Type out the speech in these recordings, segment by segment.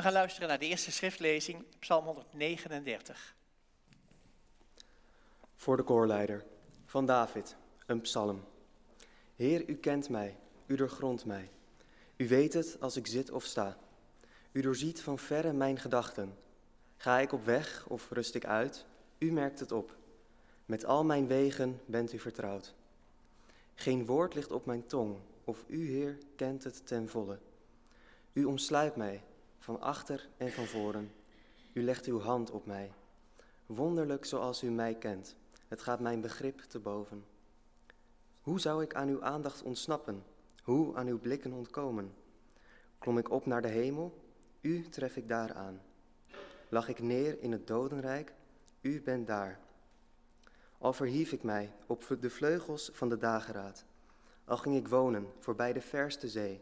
We gaan luisteren naar de eerste schriftlezing, Psalm 139. Voor de koorleider van David, een psalm. Heer, u kent mij, u doorgrondt mij. U weet het als ik zit of sta. U doorziet van verre mijn gedachten. Ga ik op weg of rust ik uit? U merkt het op. Met al mijn wegen bent u vertrouwd. Geen woord ligt op mijn tong, of u, Heer, kent het ten volle. U omsluit mij, van achter en van voren. U legt uw hand op mij. Wonderlijk zoals u mij kent, het gaat mijn begrip te boven. Hoe zou ik aan uw aandacht ontsnappen? Hoe aan uw blikken ontkomen? Klom ik op naar de hemel? U tref ik daar aan. Lag ik neer in het dodenrijk? U bent daar. Al verhief ik mij op de vleugels van de dageraad. Al ging ik wonen voorbij de verste zee.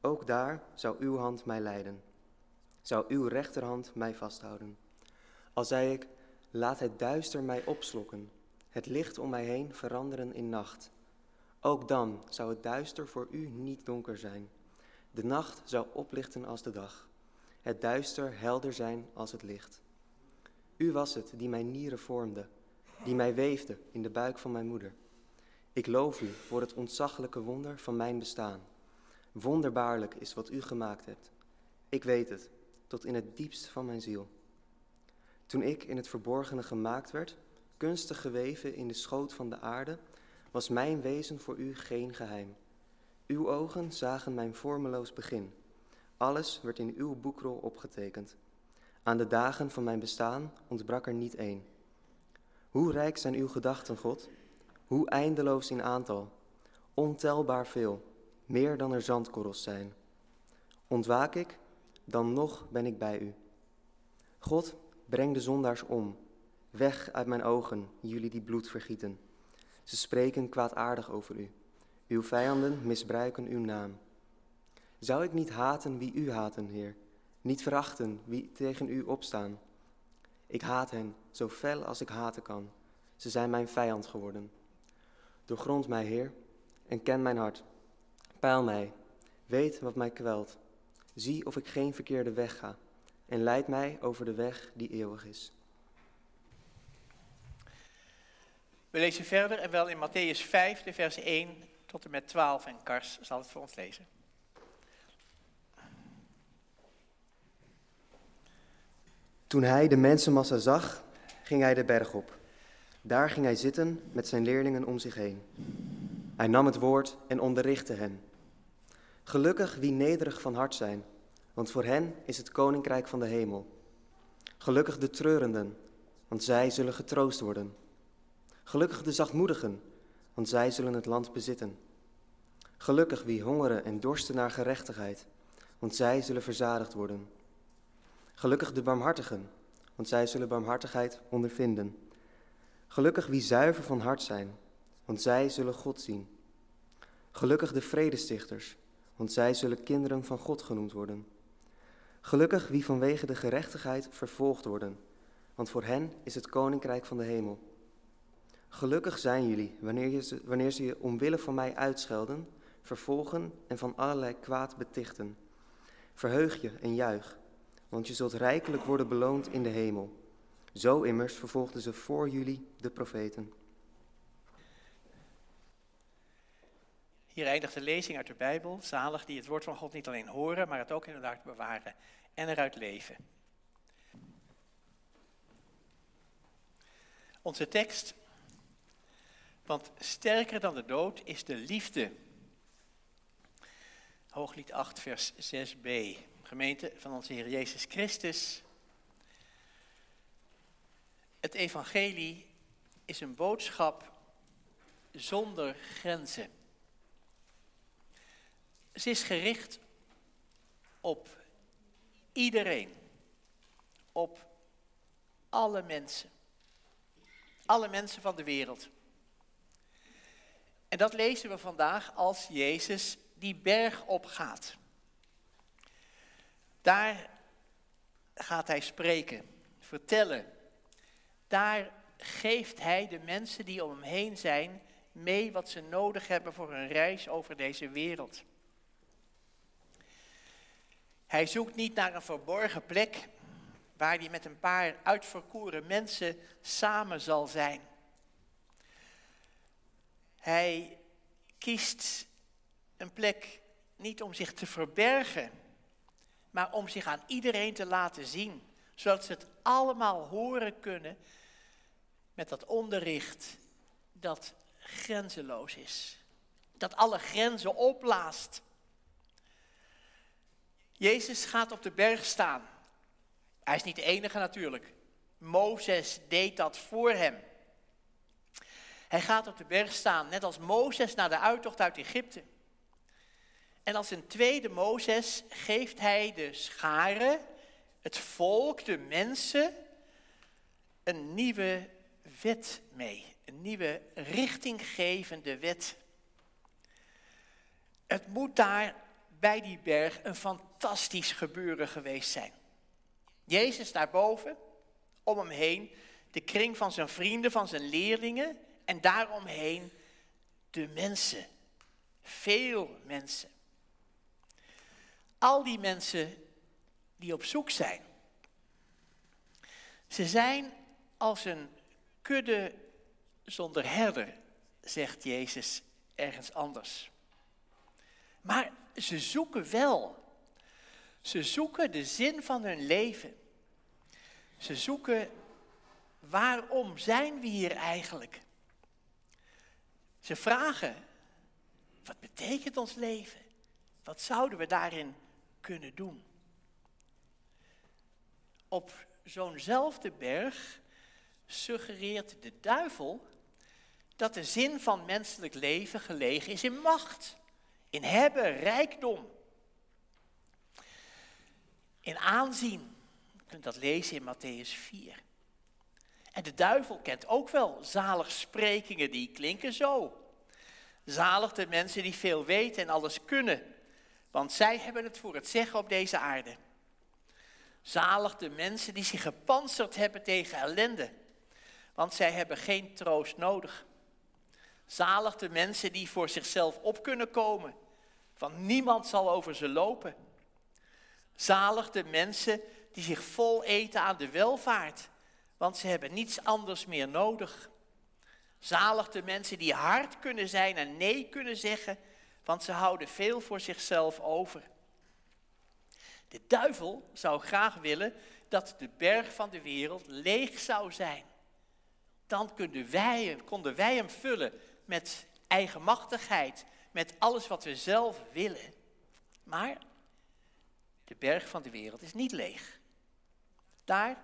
Ook daar zou uw hand mij leiden. Zou uw rechterhand mij vasthouden. Al zei ik, laat het duister mij opslokken. Het licht om mij heen veranderen in nacht. Ook dan zou het duister voor u niet donker zijn. De nacht zou oplichten als de dag. Het duister helder zijn als het licht. U was het die mijn nieren vormde, die mij weefde in de buik van mijn moeder. Ik loof u voor het ontzaglijke wonder van mijn bestaan. Wonderbaarlijk is wat u gemaakt hebt. Ik weet het, tot in het diepst van mijn ziel. Toen ik in het verborgene gemaakt werd, kunstig geweven in de schoot van de aarde, was mijn wezen voor u geen geheim. Uw ogen zagen mijn vormeloos begin. Alles werd in uw boekrol opgetekend. Aan de dagen van mijn bestaan ontbrak er niet één. Hoe rijk zijn uw gedachten, God? Hoe eindeloos in aantal? Ontelbaar veel, meer dan er zandkorrels zijn. Ontwaak ik, dan nog ben ik bij u. God, breng de zondaars om. Weg uit mijn ogen, jullie die bloed vergieten. Ze spreken kwaadaardig over u. Uw vijanden misbruiken uw naam. Zou ik niet haten wie u haten, Heer? Niet verachten wie tegen u opstaan? Ik haat hen, zo fel als ik haten kan. Ze zijn mijn vijand geworden. Doorgrond mij, Heer, en ken mijn hart. Peil mij, weet wat mij kwelt. Zie of ik geen verkeerde weg ga en leid mij over de weg die eeuwig is. We lezen verder en wel in Matthäus 5, de vers 1 tot en met 12 en Kars zal het voor ons lezen. Toen hij de mensenmassa zag, ging hij de berg op. Daar ging hij zitten met zijn leerlingen om zich heen. Hij nam het woord en onderrichtte hen. Gelukkig wie nederig van hart zijn, want voor hen is het koninkrijk van de hemel. Gelukkig de treurenden, want zij zullen getroost worden. Gelukkig de zachtmoedigen, want zij zullen het land bezitten. Gelukkig wie hongeren en dorsten naar gerechtigheid, want zij zullen verzadigd worden. Gelukkig de barmhartigen, want zij zullen barmhartigheid ondervinden. Gelukkig wie zuiver van hart zijn, want zij zullen God zien. Gelukkig de vredestichters, want zij zullen kinderen van God genoemd worden. Gelukkig wie vanwege de gerechtigheid vervolgd worden, want voor hen is het koninkrijk van de hemel. Gelukkig zijn jullie wanneer, je ze, wanneer ze je omwille van mij uitschelden, vervolgen en van allerlei kwaad betichten. Verheug je en juich, want je zult rijkelijk worden beloond in de hemel. Zo immers vervolgden ze voor jullie de profeten. Hier eindigt de lezing uit de Bijbel. Zalig die het woord van God niet alleen horen, maar het ook in hun hart bewaren en eruit leven. Onze tekst. Want sterker dan de dood is de liefde. Hooglied 8, vers 6b. Gemeente van onze Heer Jezus Christus. Het evangelie is een boodschap zonder grenzen. Ze is gericht op iedereen, op alle mensen, alle mensen van de wereld. En dat lezen we vandaag als Jezus die berg opgaat. Daar gaat hij spreken, vertellen. Daar geeft hij de mensen die om hem heen zijn mee wat ze nodig hebben voor een reis over deze wereld. Hij zoekt niet naar een verborgen plek waar hij met een paar uitverkoren mensen samen zal zijn. Hij kiest een plek niet om zich te verbergen, maar om zich aan iedereen te laten zien, zodat ze het allemaal horen kunnen met dat onderricht dat grenzeloos is. Dat alle grenzen opblaast. Jezus gaat op de berg staan. Hij is niet de enige natuurlijk. Mozes deed dat voor hem. Hij gaat op de berg staan, net als Mozes na de uittocht uit Egypte. En als een tweede Mozes geeft hij de scharen, het volk, de mensen, een nieuwe wet mee. Een nieuwe richtinggevende wet. Het moet daar bij die berg een fantastisch gebeuren geweest zijn. Jezus daarboven, om hem heen, de kring van zijn vrienden, van zijn leerlingen en daaromheen de mensen. Veel mensen. Al die mensen die op zoek zijn. Ze zijn als een kudde zonder herder, zegt Jezus ergens anders. Maar ze zoeken wel. Ze zoeken de zin van hun leven. Ze zoeken waarom zijn we hier eigenlijk? Ze vragen, wat betekent ons leven? Wat zouden we daarin kunnen doen? Op zo'nzelfde berg suggereert de duivel dat de zin van menselijk leven gelegen is in macht, in hebben, rijkdom, in aanzien. Je kunt dat lezen in Matthäus 4. En de duivel kent ook wel zaligsprekingen die klinken zo. Zalig de mensen die veel weten en alles kunnen, want zij hebben het voor het zeggen op deze aarde. Zalig de mensen die zich gepantserd hebben tegen ellende, want zij hebben geen troost nodig. Zalig de mensen die voor zichzelf op kunnen komen, want niemand zal over ze lopen. Zalig de mensen die zich vol eten aan de welvaart, want ze hebben niets anders meer nodig. Zalig de mensen die hard kunnen zijn en nee kunnen zeggen, want ze houden veel voor zichzelf over. De duivel zou graag willen dat de berg van de wereld leeg zou zijn. Dan konden wij, konden wij hem vullen met eigenmachtigheid, met alles wat we zelf willen. Maar de berg van de wereld is niet leeg. Daar,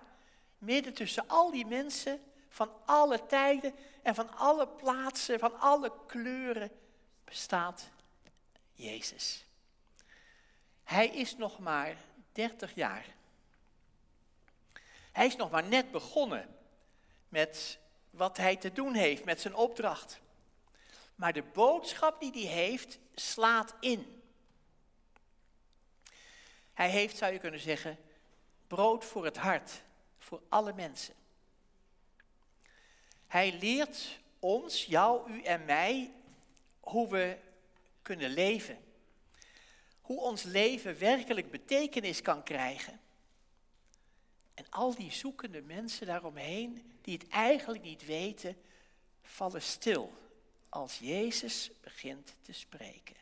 midden tussen al die mensen van alle tijden en van alle plaatsen, van alle kleuren, bestaat Jezus. Hij is nog maar 30 jaar. Hij is nog maar net begonnen met wat hij te doen heeft, met zijn opdracht. Maar de boodschap die hij heeft, slaat in. Hij heeft, zou je kunnen zeggen, brood voor het hart, voor alle mensen. Hij leert ons, jou, u en mij, hoe we kunnen leven. Hoe ons leven werkelijk betekenis kan krijgen. En al die zoekende mensen daaromheen, die het eigenlijk niet weten, vallen stil als Jezus begint te spreken.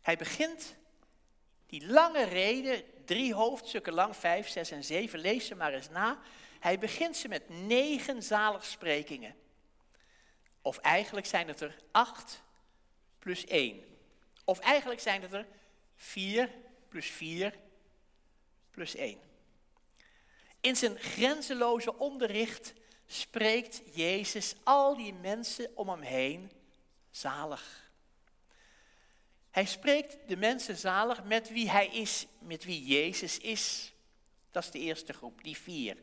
Hij begint die lange reden, drie hoofdstukken lang, vijf, zes en zeven, lees ze maar eens na. Hij begint ze met negen zaligsprekingen. Of eigenlijk zijn het er acht plus één. Of eigenlijk zijn het er vier plus vier plus één. In zijn grenzeloze onderricht spreekt Jezus al die mensen om hem heen zalig. Hij spreekt de mensen zalig met wie hij is, met wie Jezus is. Dat is de eerste groep, die vier.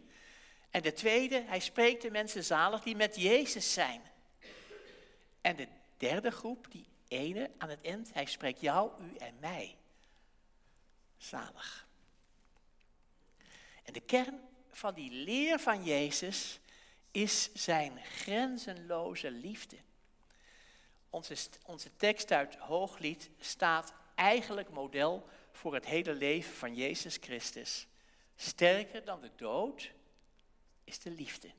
En de tweede, hij spreekt de mensen zalig die met Jezus zijn. En de derde groep, die ene aan het eind, hij spreekt jou, u en mij. Zalig. En de kern van die leer van Jezus is zijn grenzenloze liefde. Onze, onze tekst uit Hooglied staat eigenlijk model voor het hele leven van Jezus Christus. Sterker dan de dood is de liefde.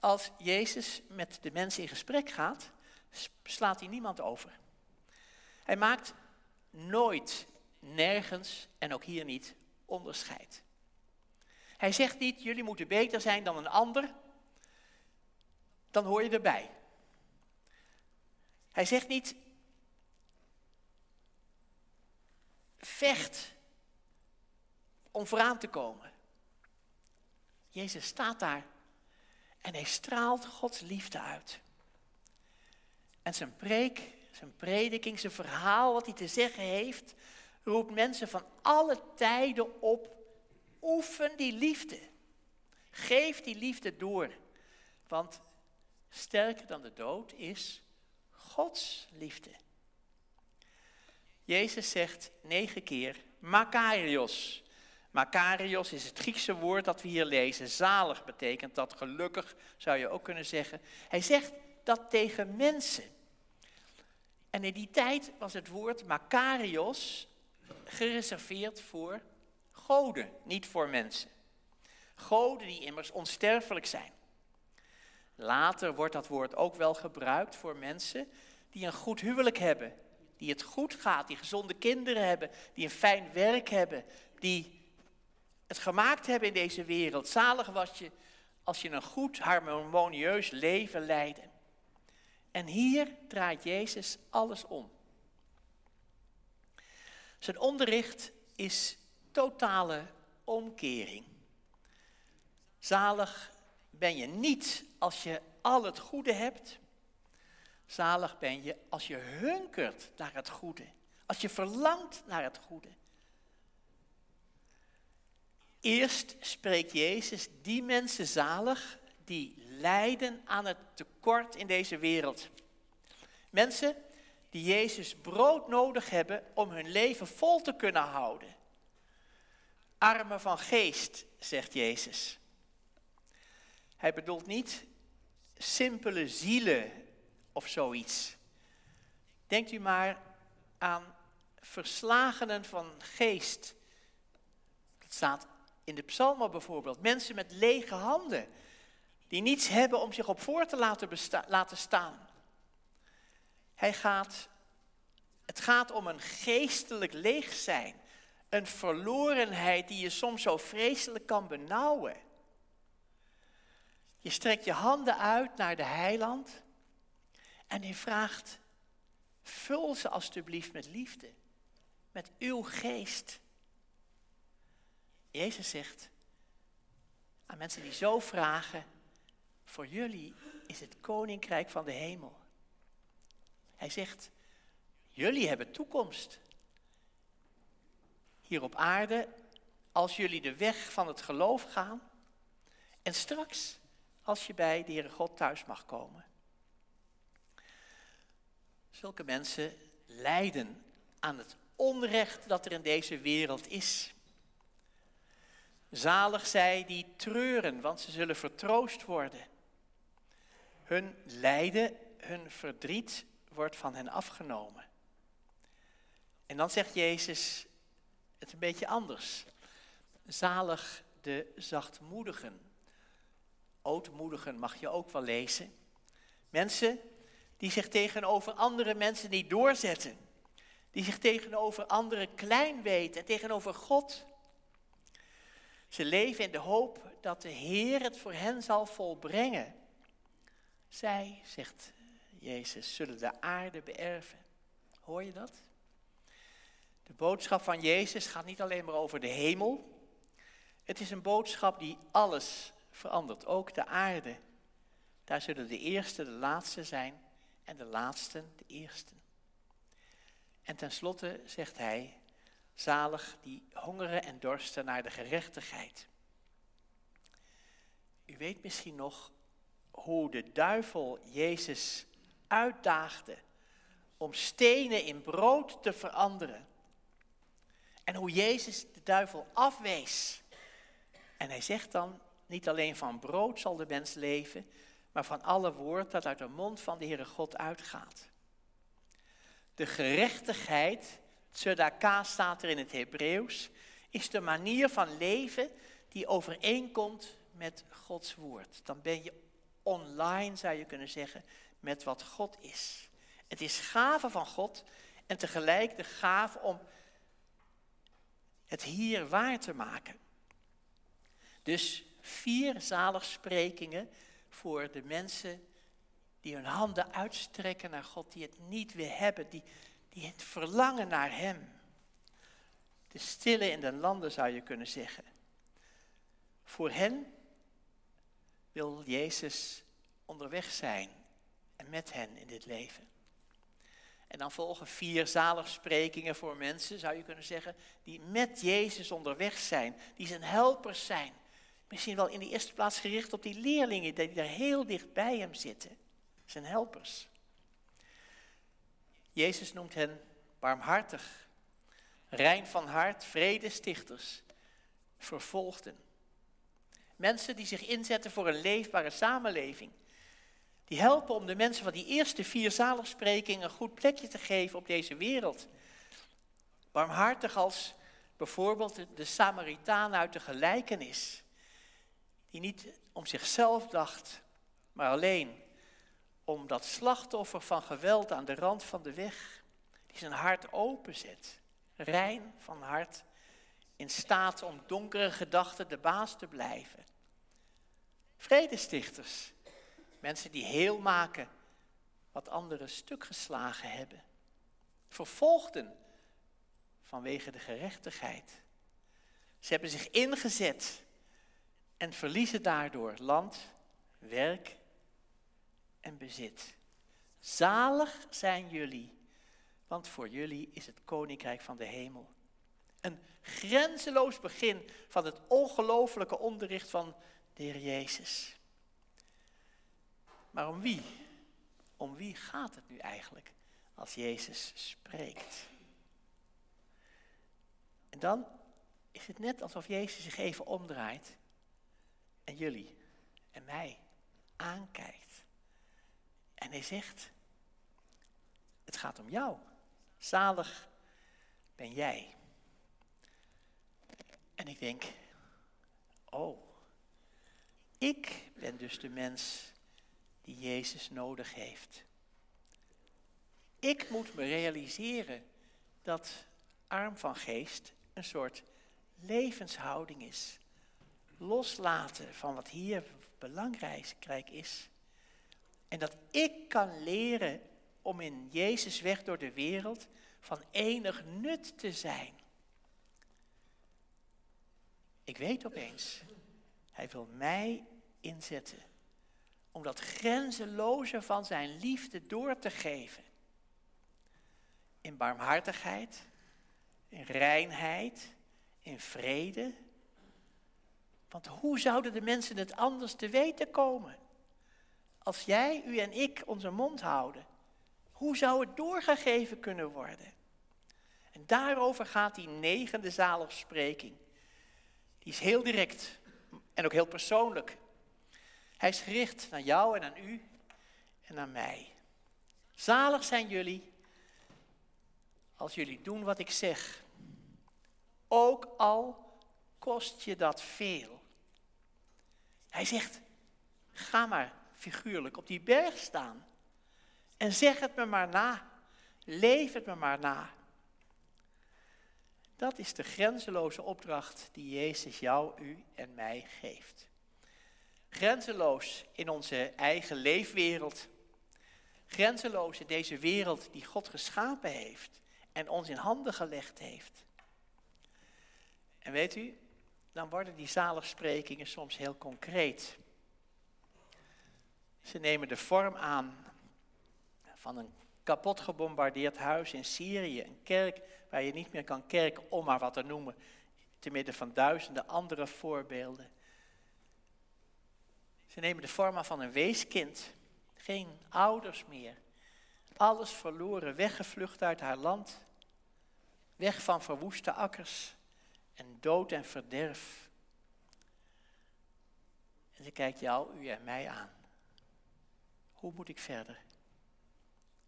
Als Jezus met de mensen in gesprek gaat, slaat hij niemand over. Hij maakt nooit, nergens en ook hier niet onderscheid. Hij zegt niet, jullie moeten beter zijn dan een ander, dan hoor je erbij. Hij zegt niet, vecht om vooraan te komen. Jezus staat daar en hij straalt Gods liefde uit. En zijn preek, zijn prediking, zijn verhaal, wat hij te zeggen heeft, roept mensen van alle tijden op. Oefen die liefde. Geef die liefde door. Want sterker dan de dood is Gods liefde. Jezus zegt negen keer Makarios. Makarios is het Griekse woord dat we hier lezen. Zalig betekent dat, gelukkig zou je ook kunnen zeggen. Hij zegt dat tegen mensen. En in die tijd was het woord Makarios gereserveerd voor goden, niet voor mensen. Goden die immers onsterfelijk zijn. Later wordt dat woord ook wel gebruikt voor mensen die een goed huwelijk hebben, die het goed gaat, die gezonde kinderen hebben, die een fijn werk hebben, die het gemaakt hebben in deze wereld. Zalig was je als je een goed, harmonieus leven leidde. En hier draait Jezus alles om. Zijn onderricht is totale omkering. Zalig ben je niet als je al het goede hebt. Zalig ben je als je hunkert naar het goede. Als je verlangt naar het goede. Eerst spreekt Jezus die mensen zalig die lijden aan het tekort in deze wereld. Mensen die Jezus brood nodig hebben om hun leven vol te kunnen houden. Armen van geest, zegt Jezus. Hij bedoelt niet simpele zielen of zoiets. Denkt u maar aan verslagenen van geest. Dat staat in de psalmen bijvoorbeeld. Mensen met lege handen. Die niets hebben om zich op voor te laten, laten staan. Hij gaat, het gaat om een geestelijk leeg zijn. Een verlorenheid die je soms zo vreselijk kan benauwen. Je strekt je handen uit naar de heiland en hij vraagt, vul ze alstublieft met liefde, met uw geest. Jezus zegt aan mensen die zo vragen, voor jullie is het koninkrijk van de hemel. Hij zegt, jullie hebben toekomst. Hier op aarde, als jullie de weg van het geloof gaan. En straks, als je bij de Heere God thuis mag komen. Zulke mensen lijden aan het onrecht dat er in deze wereld is. Zalig zij die treuren, want ze zullen vertroost worden. Hun lijden, hun verdriet wordt van hen afgenomen. En dan zegt Jezus het een beetje anders. Zalig de zachtmoedigen. Ootmoedigen mag je ook wel lezen. Mensen die zich tegenover andere mensen niet doorzetten. Die zich tegenover anderen klein weten en tegenover God. Ze leven in de hoop dat de Heer het voor hen zal volbrengen. Zij, zegt Jezus, zullen de aarde beërven. Hoor je dat? De boodschap van Jezus gaat niet alleen maar over de hemel. Het is een boodschap die alles verandert, ook de aarde. Daar zullen de eerste de laatste zijn en de laatsten de eersten. En tenslotte zegt hij, zalig die hongeren en dorsten naar de gerechtigheid. U weet misschien nog hoe de duivel Jezus uitdaagde om stenen in brood te veranderen. En hoe Jezus de duivel afwees. En hij zegt dan, niet alleen van brood zal de mens leven, maar van alle woord dat uit de mond van de Heere God uitgaat. De gerechtigheid Tzedaka staat er in het Hebreeuws, is de manier van leven die overeenkomt met Gods woord. Dan ben je online, zou je kunnen zeggen, met wat God is. Het is gave van God en tegelijk de gave om het hier waar te maken. Dus vier zaligsprekingen voor de mensen die hun handen uitstrekken naar God, die het niet weer hebben, die, die het verlangen naar Hem. De stille in de landen zou je kunnen zeggen. Voor hen wil Jezus onderweg zijn en met hen in dit leven. En dan volgen vier zaligsprekingen voor mensen, zou je kunnen zeggen, die met Jezus onderweg zijn, die zijn helpers zijn. Misschien wel in de eerste plaats gericht op die leerlingen die daar heel dicht bij hem zitten, zijn helpers. Jezus noemt hen barmhartig, rein van hart, vredestichters, vervolgden. Mensen die zich inzetten voor een leefbare samenleving. Die helpen om de mensen van die eerste vier zaligsprekingen een goed plekje te geven op deze wereld. Barmhartig als bijvoorbeeld de Samaritaan uit de gelijkenis. Die niet om zichzelf dacht, maar alleen om dat slachtoffer van geweld aan de rand van de weg. Die zijn hart openzet. Rein van hart. In staat om donkere gedachten de baas te blijven. Vredestichters. Mensen die heel maken wat anderen stuk geslagen hebben. Vervolgden vanwege de gerechtigheid. Ze hebben zich ingezet en verliezen daardoor land, werk en bezit. Zalig zijn jullie, want voor jullie is het koninkrijk van de hemel. Een grenzeloos begin van het ongelofelijke onderricht van de Heer Jezus. Maar om wie? Om wie gaat het nu eigenlijk als Jezus spreekt? En dan is het net alsof Jezus zich even omdraait en jullie en mij aankijkt. En hij zegt, het gaat om jou. Zalig ben jij. En ik denk, oh, ik ben dus de mens die Jezus nodig heeft. Ik moet me realiseren dat arm van geest een soort levenshouding is. Loslaten van wat hier belangrijk is. En dat ik kan leren om in Jezus weg door de wereld van enig nut te zijn. Ik weet opeens, hij wil mij inzetten om dat grenzeloze van zijn liefde door te geven. In barmhartigheid, in reinheid, in vrede. Want hoe zouden de mensen het anders te weten komen? Als jij, u en ik onze mond houden, hoe zou het doorgegeven kunnen worden? En daarover gaat die negende zaligspreking. Die is heel direct en ook heel persoonlijk. Hij is gericht naar jou en aan u en aan mij. Zalig zijn jullie als jullie doen wat ik zeg. Ook al kost je dat veel. Hij zegt, ga maar figuurlijk op die berg staan en zeg het me maar na. Leef het me maar na. Dat is de grenzeloze opdracht die Jezus jou, u en mij geeft. Grenzeloos in onze eigen leefwereld. Grenzeloos in deze wereld die God geschapen heeft en ons in handen gelegd heeft. En weet u, dan worden die zaligsprekingen soms heel concreet. Ze nemen de vorm aan van een kapot gebombardeerd huis in Syrië, een kerk waar je niet meer kan kerken, om maar wat te noemen, te midden van duizenden andere voorbeelden. Ze nemen de vorm van een weeskind, geen ouders meer, alles verloren, weggevlucht uit haar land, weg van verwoeste akkers en dood en verderf. En ze kijkt jou, u en mij aan. Hoe moet ik verder?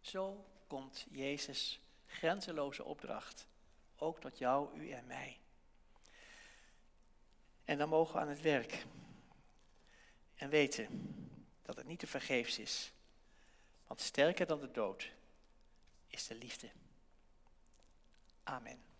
Zo komt Jezus' grenzeloze opdracht ook tot jou, u en mij. En dan mogen we aan het werk. En weten dat het niet te vergeefs is. Want sterker dan de dood is de liefde. Amen.